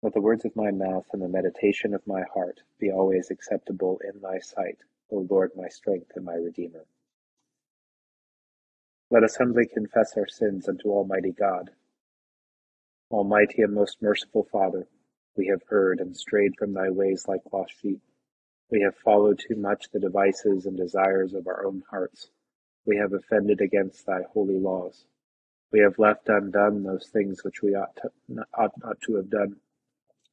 Let the words of my mouth and the meditation of my heart be always acceptable in thy sight, O Lord, my strength and my redeemer. Let us humbly confess our sins unto Almighty God. Almighty and most merciful Father, we have erred and strayed from thy ways like lost sheep. We have followed too much the devices and desires of our own hearts. We have offended against thy holy laws. We have left undone those things which we ought, to, ought not to have done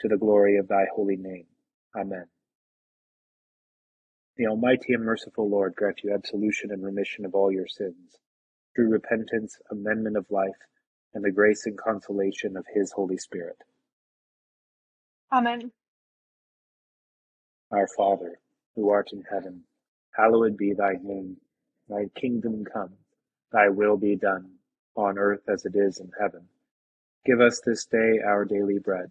to the glory of thy holy name. Amen. The Almighty and merciful Lord grant you absolution and remission of all your sins, through repentance, amendment of life, and the grace and consolation of his Holy Spirit. Amen. Our Father, who art in heaven, hallowed be thy name. Thy kingdom come, thy will be done, on earth as it is in heaven. Give us this day our daily bread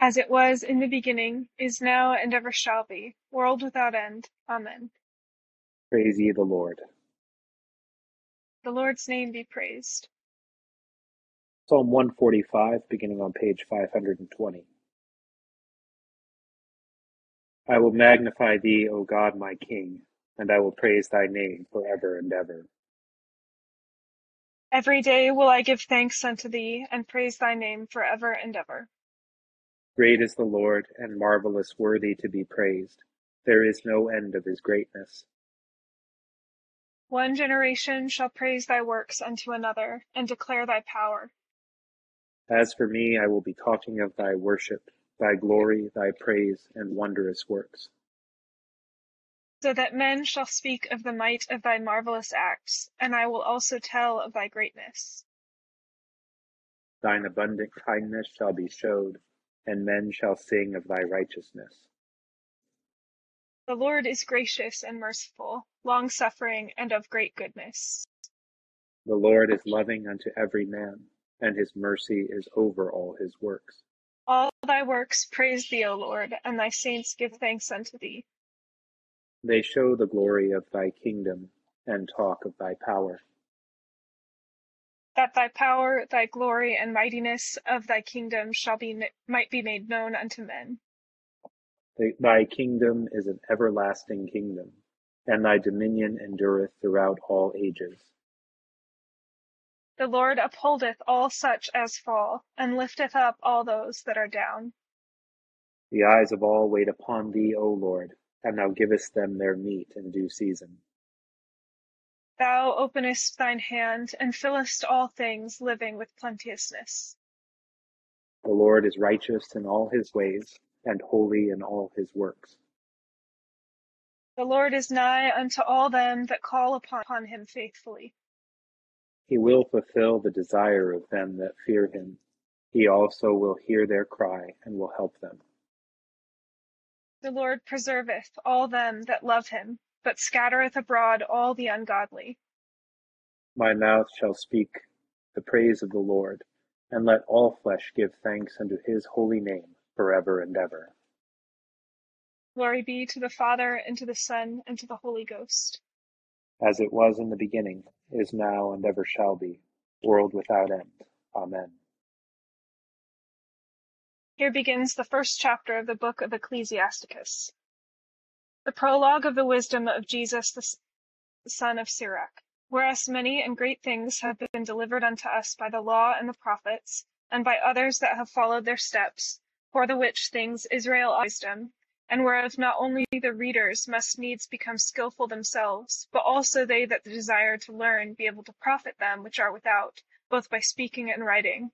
as it was in the beginning, is now, and ever shall be, world without end. Amen. Praise ye the Lord. The Lord's name be praised. Psalm 145, beginning on page 520. I will magnify thee, O God my King, and I will praise thy name for ever and ever. Every day will I give thanks unto thee, and praise thy name for ever and ever. Great is the Lord, and marvelous worthy to be praised. There is no end of his greatness. One generation shall praise thy works unto another, and declare thy power. As for me, I will be talking of thy worship, thy glory, thy praise, and wondrous works. So that men shall speak of the might of thy marvelous acts, and I will also tell of thy greatness. Thine abundant kindness shall be showed and men shall sing of thy righteousness. The Lord is gracious and merciful, long suffering, and of great goodness. The Lord is loving unto every man, and his mercy is over all his works. All thy works praise thee, O Lord, and thy saints give thanks unto thee. They show the glory of thy kingdom, and talk of thy power that thy power, thy glory, and mightiness of thy kingdom shall be might be made known unto men. Thy kingdom is an everlasting kingdom, and thy dominion endureth throughout all ages. The Lord upholdeth all such as fall, and lifteth up all those that are down. The eyes of all wait upon thee, O Lord, and thou givest them their meat in due season. Thou openest thine hand, and fillest all things living with plenteousness. The Lord is righteous in all his ways, and holy in all his works. The Lord is nigh unto all them that call upon him faithfully. He will fulfill the desire of them that fear him. He also will hear their cry and will help them. The Lord preserveth all them that love him, but scattereth abroad all the ungodly. My mouth shall speak the praise of the Lord, and let all flesh give thanks unto his holy name forever and ever. Glory be to the Father, and to the Son, and to the Holy Ghost. As it was in the beginning, is now, and ever shall be, world without end. Amen. Here begins the first chapter of the book of Ecclesiasticus. The prologue of the wisdom of Jesus the son of Sirach. Whereas many and great things have been delivered unto us by the law and the prophets, and by others that have followed their steps, for the which things Israel wisdom, and whereof not only the readers must needs become skilful themselves, but also they that desire to learn be able to profit them which are without, both by speaking and writing.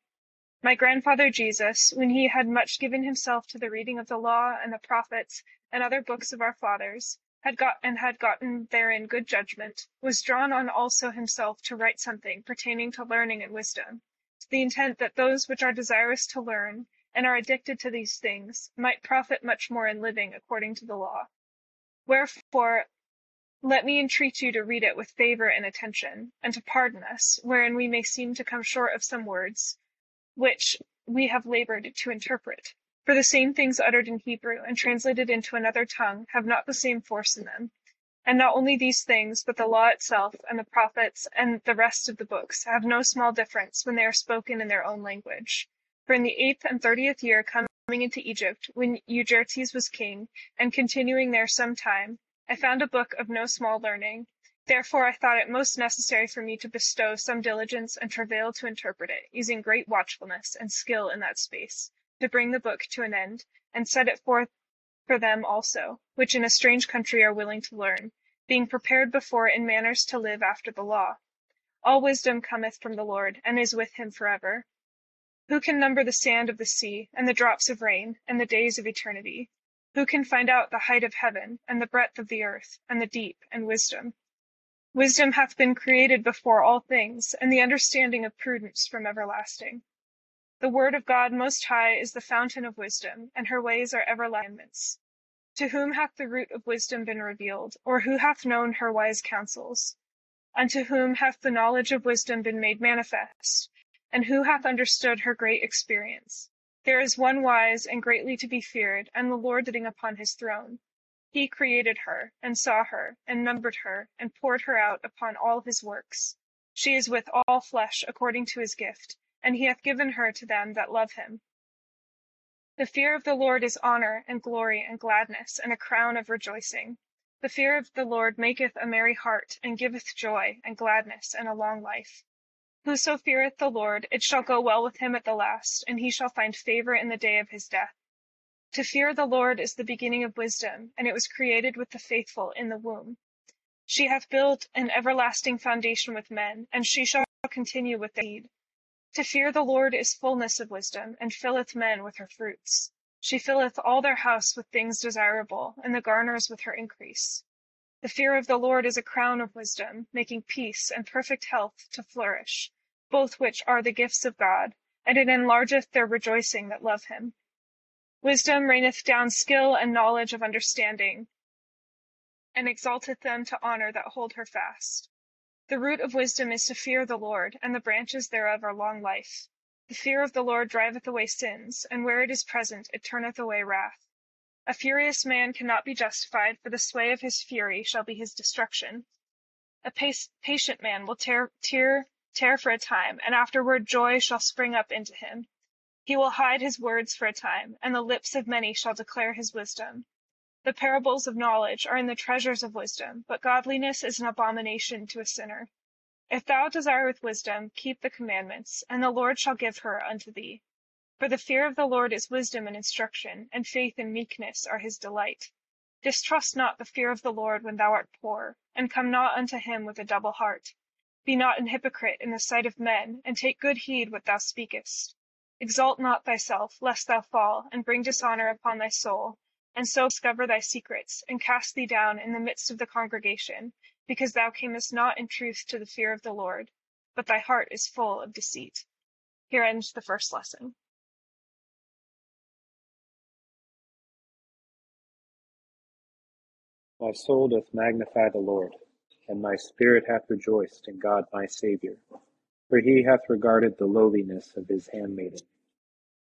My grandfather Jesus, when he had much given himself to the reading of the law and the prophets and other books of our fathers, had got and had gotten therein good judgment, was drawn on also himself to write something pertaining to learning and wisdom, to the intent that those which are desirous to learn, and are addicted to these things, might profit much more in living according to the law. Wherefore let me entreat you to read it with favour and attention, and to pardon us, wherein we may seem to come short of some words, which we have laboured to interpret. For the same things uttered in Hebrew and translated into another tongue have not the same force in them. And not only these things, but the law itself, and the prophets, and the rest of the books, have no small difference when they are spoken in their own language. For in the eighth and thirtieth year coming into Egypt, when Euergetes was king, and continuing there some time, I found a book of no small learning. Therefore I thought it most necessary for me to bestow some diligence and travail to interpret it, using great watchfulness and skill in that space to bring the book to an end, and set it forth for them also, which in a strange country are willing to learn, being prepared before in manners to live after the law. All wisdom cometh from the Lord, and is with him forever. Who can number the sand of the sea, and the drops of rain, and the days of eternity? Who can find out the height of heaven, and the breadth of the earth, and the deep, and wisdom? Wisdom hath been created before all things, and the understanding of prudence from everlasting. The word of God most high is the fountain of wisdom, and her ways are everlasting. To whom hath the root of wisdom been revealed, or who hath known her wise counsels? Unto whom hath the knowledge of wisdom been made manifest, and who hath understood her great experience? There is one wise and greatly to be feared, and the Lord sitting upon his throne. He created her, and saw her, and numbered her, and poured her out upon all his works. She is with all flesh according to his gift and he hath given her to them that love him. The fear of the Lord is honour, and glory, and gladness, and a crown of rejoicing. The fear of the Lord maketh a merry heart, and giveth joy, and gladness, and a long life. Whoso feareth the Lord, it shall go well with him at the last, and he shall find favour in the day of his death. To fear the Lord is the beginning of wisdom, and it was created with the faithful in the womb. She hath built an everlasting foundation with men, and she shall continue with the seed. To fear the Lord is fulness of wisdom, and filleth men with her fruits. She filleth all their house with things desirable, and the garners with her increase. The fear of the Lord is a crown of wisdom, making peace and perfect health to flourish, both which are the gifts of God, and it enlargeth their rejoicing that love him. Wisdom raineth down skill and knowledge of understanding, and exalteth them to honour that hold her fast. The root of wisdom is to fear the Lord, and the branches thereof are long life. The fear of the Lord driveth away sins, and where it is present it turneth away wrath. A furious man cannot be justified, for the sway of his fury shall be his destruction. A patient man will tear, tear, tear for a time, and afterward joy shall spring up into him. He will hide his words for a time, and the lips of many shall declare his wisdom. The parables of knowledge are in the treasures of wisdom, but godliness is an abomination to a sinner. If thou desireth wisdom, keep the commandments, and the Lord shall give her unto thee. For the fear of the Lord is wisdom and instruction, and faith and meekness are his delight. Distrust not the fear of the Lord when thou art poor, and come not unto him with a double heart. Be not an hypocrite in the sight of men, and take good heed what thou speakest. Exalt not thyself, lest thou fall, and bring dishonour upon thy soul and so discover thy secrets, and cast thee down in the midst of the congregation, because thou camest not in truth to the fear of the Lord, but thy heart is full of deceit. Here ends the first lesson. My soul doth magnify the Lord, and my spirit hath rejoiced in God my Saviour, for he hath regarded the lowliness of his handmaiden.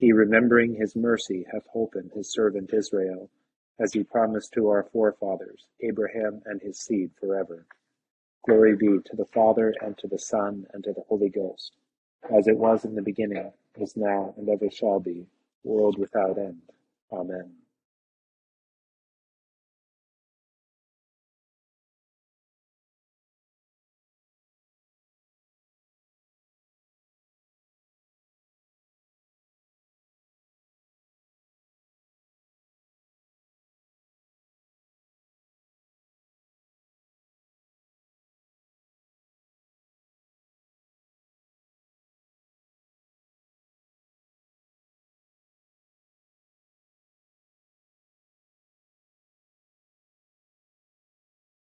He remembering his mercy hath holpen his servant Israel, as he promised to our forefathers, Abraham and his seed forever. Glory be to the Father, and to the Son, and to the Holy Ghost, as it was in the beginning, is now, and ever shall be, world without end. Amen.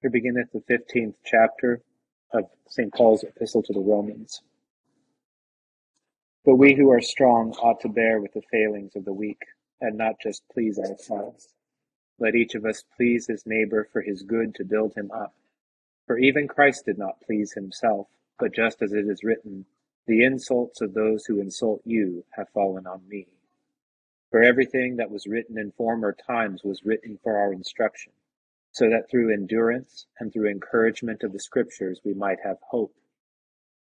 Here beginneth the fifteenth chapter of St. Paul's epistle to the Romans. But we who are strong ought to bear with the failings of the weak, and not just please ourselves. Let each of us please his neighbor for his good to build him up. For even Christ did not please himself, but just as it is written, The insults of those who insult you have fallen on me. For everything that was written in former times was written for our instruction so that through endurance and through encouragement of the Scriptures we might have hope.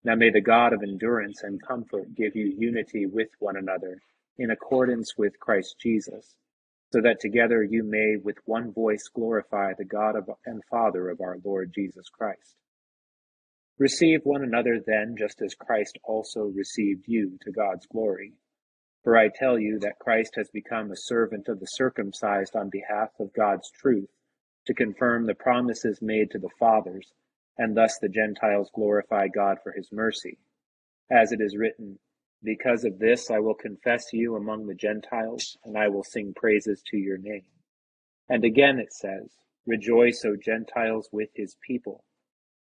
Now may the God of endurance and comfort give you unity with one another in accordance with Christ Jesus, so that together you may with one voice glorify the God of, and Father of our Lord Jesus Christ. Receive one another then, just as Christ also received you to God's glory. For I tell you that Christ has become a servant of the circumcised on behalf of God's truth to confirm the promises made to the fathers, and thus the Gentiles glorify God for his mercy. As it is written, Because of this I will confess you among the Gentiles, and I will sing praises to your name. And again it says, Rejoice, O Gentiles, with his people.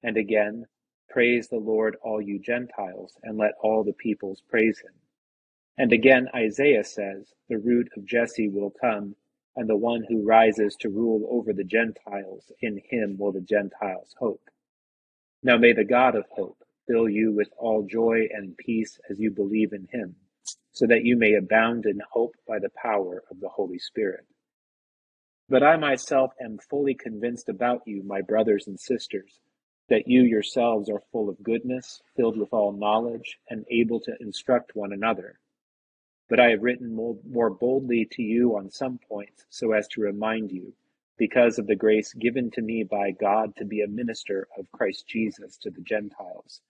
And again, Praise the Lord, all you Gentiles, and let all the peoples praise him. And again Isaiah says, The root of Jesse will come and the one who rises to rule over the Gentiles, in him will the Gentiles hope. Now may the God of hope fill you with all joy and peace as you believe in him, so that you may abound in hope by the power of the Holy Spirit. But I myself am fully convinced about you, my brothers and sisters, that you yourselves are full of goodness, filled with all knowledge, and able to instruct one another. But I have written more boldly to you on some points, so as to remind you, because of the grace given to me by God to be a minister of Christ Jesus to the Gentiles.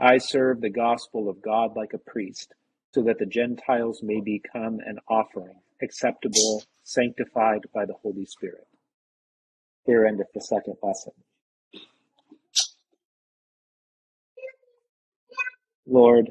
I serve the gospel of God like a priest, so that the Gentiles may become an offering, acceptable, sanctified by the Holy Spirit. Here endeth the second lesson. Lord,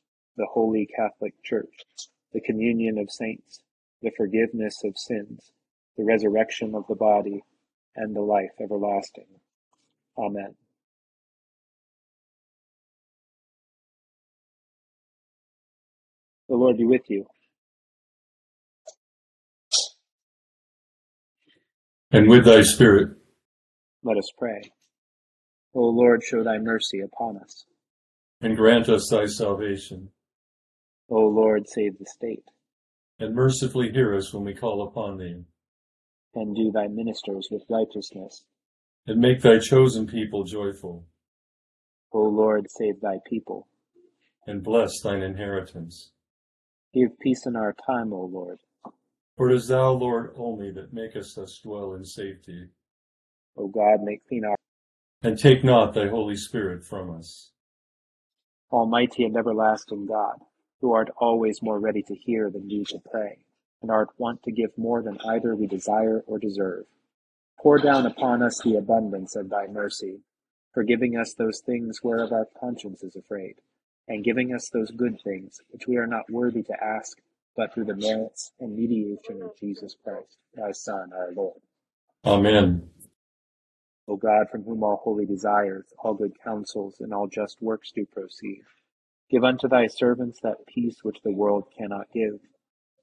the Holy Catholic Church, the communion of saints, the forgiveness of sins, the resurrection of the body, and the life everlasting. Amen. The Lord be with you. And with thy spirit. Let us pray. O Lord, show thy mercy upon us. And grant us thy salvation. O Lord, save the state. And mercifully hear us when we call upon thee. And do thy ministers with righteousness. And make thy chosen people joyful. O Lord, save thy people. And bless thine inheritance. Give peace in our time, O Lord. For it is thou, Lord, only that makest us dwell in safety. O God, make clean our and take not thy Holy Spirit from us. Almighty and everlasting God, who art always more ready to hear than we to pray, and art wont to give more than either we desire or deserve. Pour down upon us the abundance of thy mercy, forgiving us those things whereof our conscience is afraid, and giving us those good things which we are not worthy to ask, but through the merits and mediation of Jesus Christ, thy Son, our Lord. Amen. O God, from whom all holy desires, all good counsels, and all just works do proceed, give unto thy servants that peace which the world cannot give,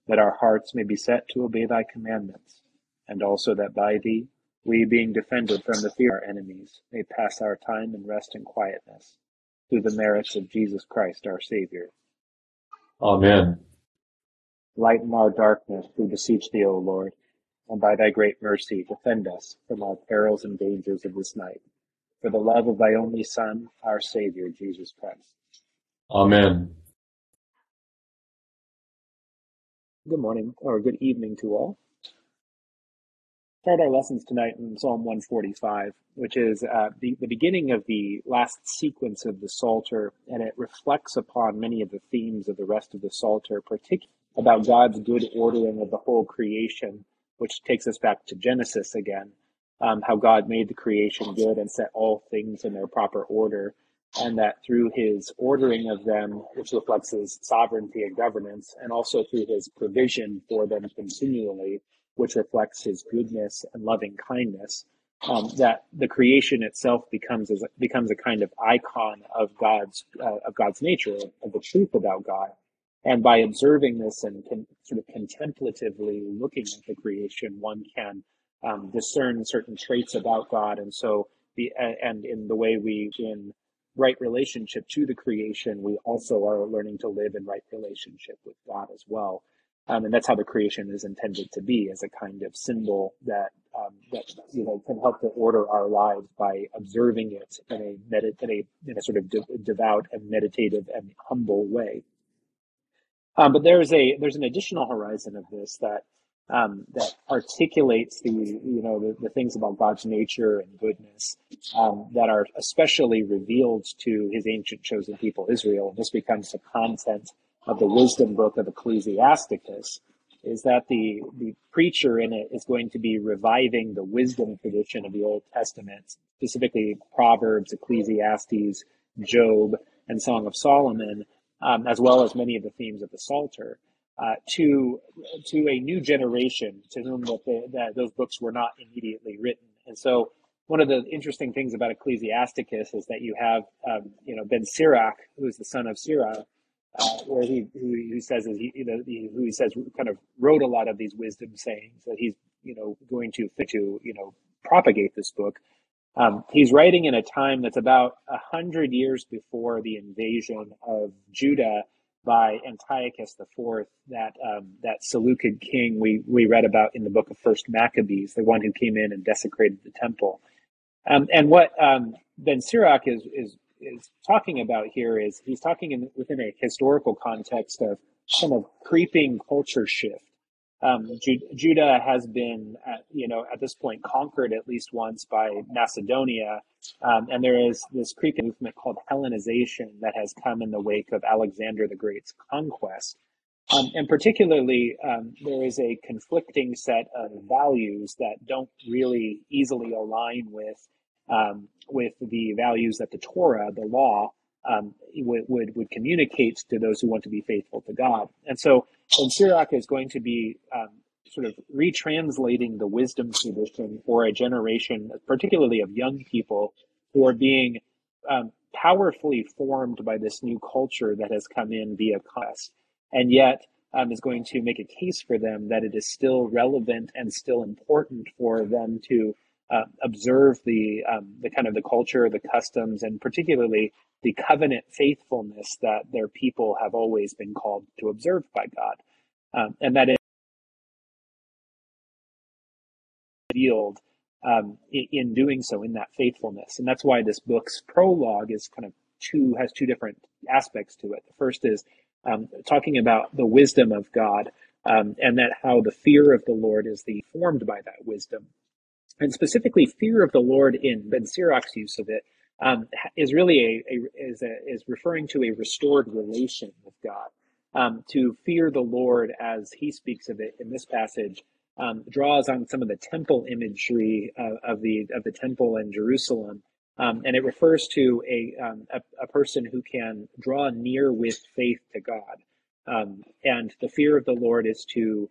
that our hearts may be set to obey thy commandments, and also that by thee, we being defended from the fear of our enemies, may pass our time in rest and quietness, through the merits of Jesus Christ our Saviour. Amen. Lighten our darkness, we beseech thee, O Lord, and by thy great mercy defend us from all perils and dangers of this night. For the love of thy only Son, our Saviour, Jesus Christ. Amen. Good morning, or good evening to all. Start our lessons tonight in Psalm 145, which is uh, the, the beginning of the last sequence of the Psalter, and it reflects upon many of the themes of the rest of the Psalter, particularly about God's good ordering of the whole creation, which takes us back to Genesis again, um, how God made the creation good and set all things in their proper order, and that through his ordering of them, which reflects his sovereignty and governance, and also through his provision for them continually, which reflects his goodness and loving kindness, um, that the creation itself becomes as, becomes a kind of icon of God's uh, of God's nature, of the truth about God. And by observing this and con- sort of contemplatively looking at the creation, one can um, discern certain traits about God. And so, the and in the way we in right relationship to the creation, we also are learning to live in right relationship with God as well. Um, and that's how the creation is intended to be, as a kind of symbol that um, that you know can help to order our lives by observing it in a in a in a sort of de- devout and meditative and humble way. Um, but there's a there's an additional horizon of this that um, that articulates the you know the, the, things about God's nature and goodness um, that are especially revealed to His ancient chosen people Israel, and this becomes the content of the wisdom book of Ecclesiasticus. Is that the the preacher in it is going to be reviving the wisdom tradition of the Old Testament, specifically Proverbs, Ecclesiastes, Job, and Song of Solomon, um, as well as many of the themes of the Psalter, uh, to to a new generation to whom that, the, that those books were not immediately written. And so, one of the interesting things about Ecclesiasticus is that you have um, you know Ben Sirach, who is the son of Sirach, uh, where he who, who says is he, you know, he, who he says kind of wrote a lot of these wisdom sayings that he's you know going to to you know propagate this book. Um, he's writing in a time that's about a hundred years before the invasion of Judah by Antiochus IV, that um, that Seleucid king we we read about in the book of First Maccabees, the one who came in and desecrated the temple. Um, and what um, Ben Sirach is is is talking about here is he's talking in, within a historical context of some of creeping culture shift um, Ju- Judah has been, at, you know, at this point conquered at least once by Macedonia, um, and there is this creeping movement called Hellenization that has come in the wake of Alexander the Great's conquest. Um, and particularly, um, there is a conflicting set of values that don't really easily align with um, with the values that the Torah, the law, um, would, would would communicate to those who want to be faithful to God. And so and Sirach is going to be um, sort of retranslating the wisdom tradition for a generation, particularly of young people who are being um, powerfully formed by this new culture that has come in via quest, and yet um, is going to make a case for them that it is still relevant and still important for them to uh, observe the um, the kind of the culture, the customs, and particularly the covenant faithfulness that their people have always been called to observe by God, um, and that is revealed um, in, in doing so in that faithfulness, and that's why this book's prologue is kind of two has two different aspects to it. The first is um, talking about the wisdom of God, um, and that how the fear of the Lord is the formed by that wisdom. And specifically fear of the Lord in Ben Sirach's use of it um, is really a, a, is a, is referring to a restored relation with God. Um, to fear the Lord, as he speaks of it in this passage, um, draws on some of the temple imagery of the of the temple in Jerusalem, um, and it refers to a, um, a, a person who can draw near with faith to God. Um, and the fear of the Lord is to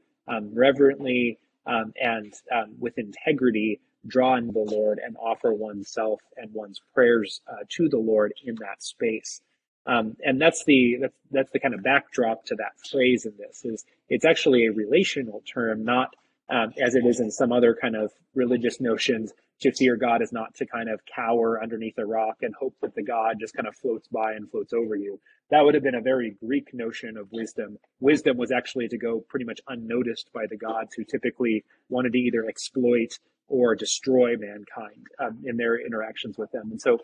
reverently and with integrity draw in the Lord and offer oneself and one's prayers uh, to the Lord in that space. Um, and that's the that's, that's the kind of backdrop to that phrase in this is it's actually a relational term, not um, as it is in some other kind of religious notions. To fear God is not to kind of cower underneath a rock and hope that the God just kind of floats by and floats over you. That would have been a very Greek notion of wisdom. Wisdom was actually to go pretty much unnoticed by the gods who typically wanted to either exploit or destroy mankind um, in their interactions with them. And so,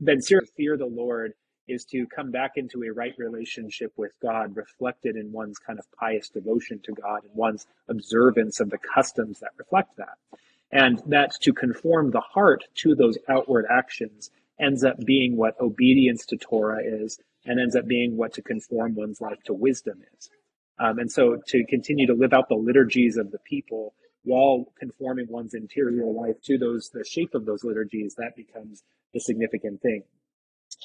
then fear the Lord is to come back into a right relationship with God, reflected in one's kind of pious devotion to God and one's observance of the customs that reflect that. And that to conform the heart to those outward actions ends up being what obedience to Torah is, and ends up being what to conform one's life to wisdom is. Um, and so to continue to live out the liturgies of the people while conforming one's interior life to those the shape of those liturgies, that becomes the significant thing.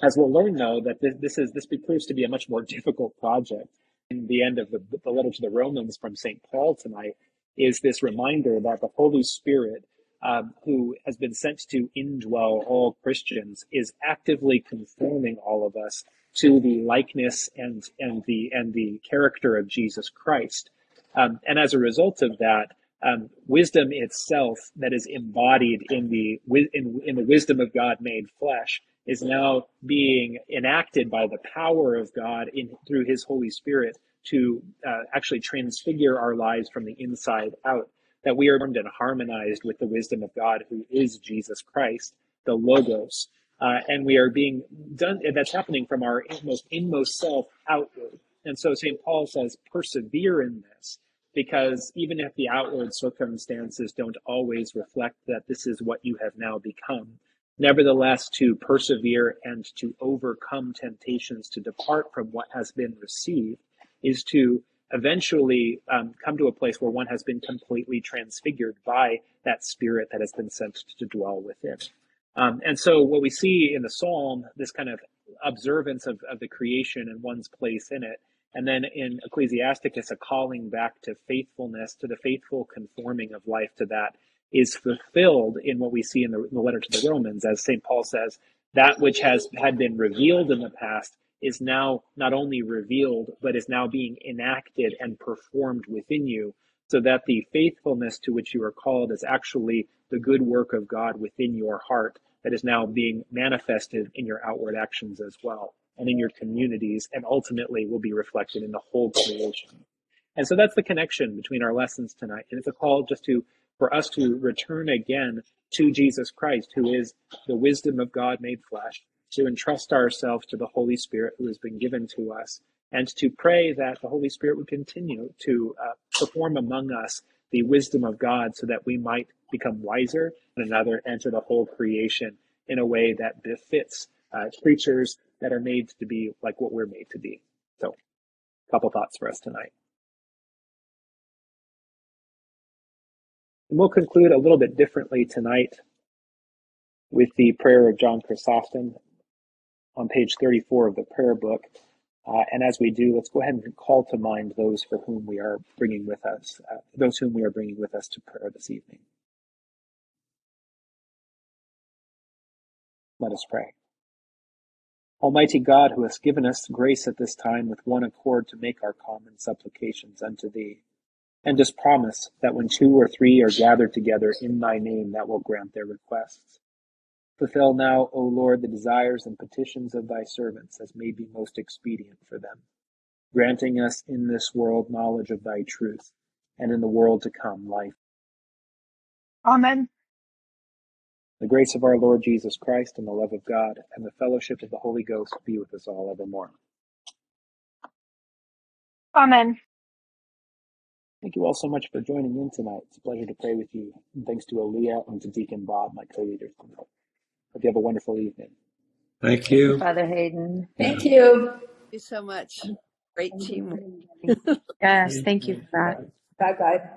As we'll learn, though, that this, this is this proves to be a much more difficult project. In the end of the, the letter to the Romans from St. Paul tonight is this reminder that the Holy Spirit, um, who has been sent to indwell all Christians, is actively conforming all of us to the likeness and and the and the character of Jesus Christ. Um, and as a result of that, um, wisdom itself that is embodied in the in, in the wisdom of God made flesh is now being enacted by the power of God in through His Holy Spirit to uh, actually transfigure our lives from the inside out. That we are formed and harmonized with the wisdom of God, who is Jesus Christ, the Logos, uh, and we are being done. That's happening from our most inmost self outward. And so St. Paul says, persevere in this because even if the outward circumstances don't always reflect that this is what you have now become, nevertheless, to persevere and to overcome temptations to depart from what has been received is to eventually um, come to a place where one has been completely transfigured by that spirit that has been sent to dwell within. Um, and so, what we see in the psalm, this kind of observance of, of the creation and one's place in it, and then in Ecclesiasticus, a calling back to faithfulness, to the faithful conforming of life to that, is fulfilled in what we see in the, the letter to the Romans, as St. Paul says, that which has had been revealed in the past is now not only revealed, but is now being enacted and performed within you, so that the faithfulness to which you are called is actually the good work of God within your heart that is now being manifested in your outward actions as well and in your communities, and ultimately will be reflected in the whole creation. And so that's the connection between our lessons tonight. And it's a call just to for us to return again to Jesus Christ, who is the wisdom of God made flesh, to entrust ourselves to the Holy Spirit who has been given to us, and to pray that the Holy Spirit would continue to uh, perform among us the wisdom of God so that we might become wiser and another enter the whole creation in a way that befits uh, creatures that are made to be like what we're made to be. So, a couple thoughts for us tonight. And we'll conclude a little bit differently tonight with the prayer of John Chrysostom on page 34 of the prayer book. Uh, and as we do, let's go ahead and call to mind those for whom we are bringing with us, uh, those whom we are bringing with us to prayer this evening. Let us pray. Almighty God, who hast given us grace at this time with one accord to make our common supplications unto thee, and dost promise that when two or three are gathered together in thy name, that will grant their requests. Fulfill now, O Lord, the desires and petitions of thy servants as may be most expedient for them, granting us in this world knowledge of thy truth, and in the world to come life. Amen. The grace of our Lord Jesus Christ and the love of God and the fellowship of the Holy Ghost be with us all evermore. Amen. Thank you all so much for joining in tonight. It's a pleasure to pray with you. And thanks to Aaliyah and to Deacon Bob, my co-leaders. Hope you have a wonderful evening. Thank you. Father Hayden. Thank you. Thank you so much. Great teamwork. Yes, thank you for that. Bye bye.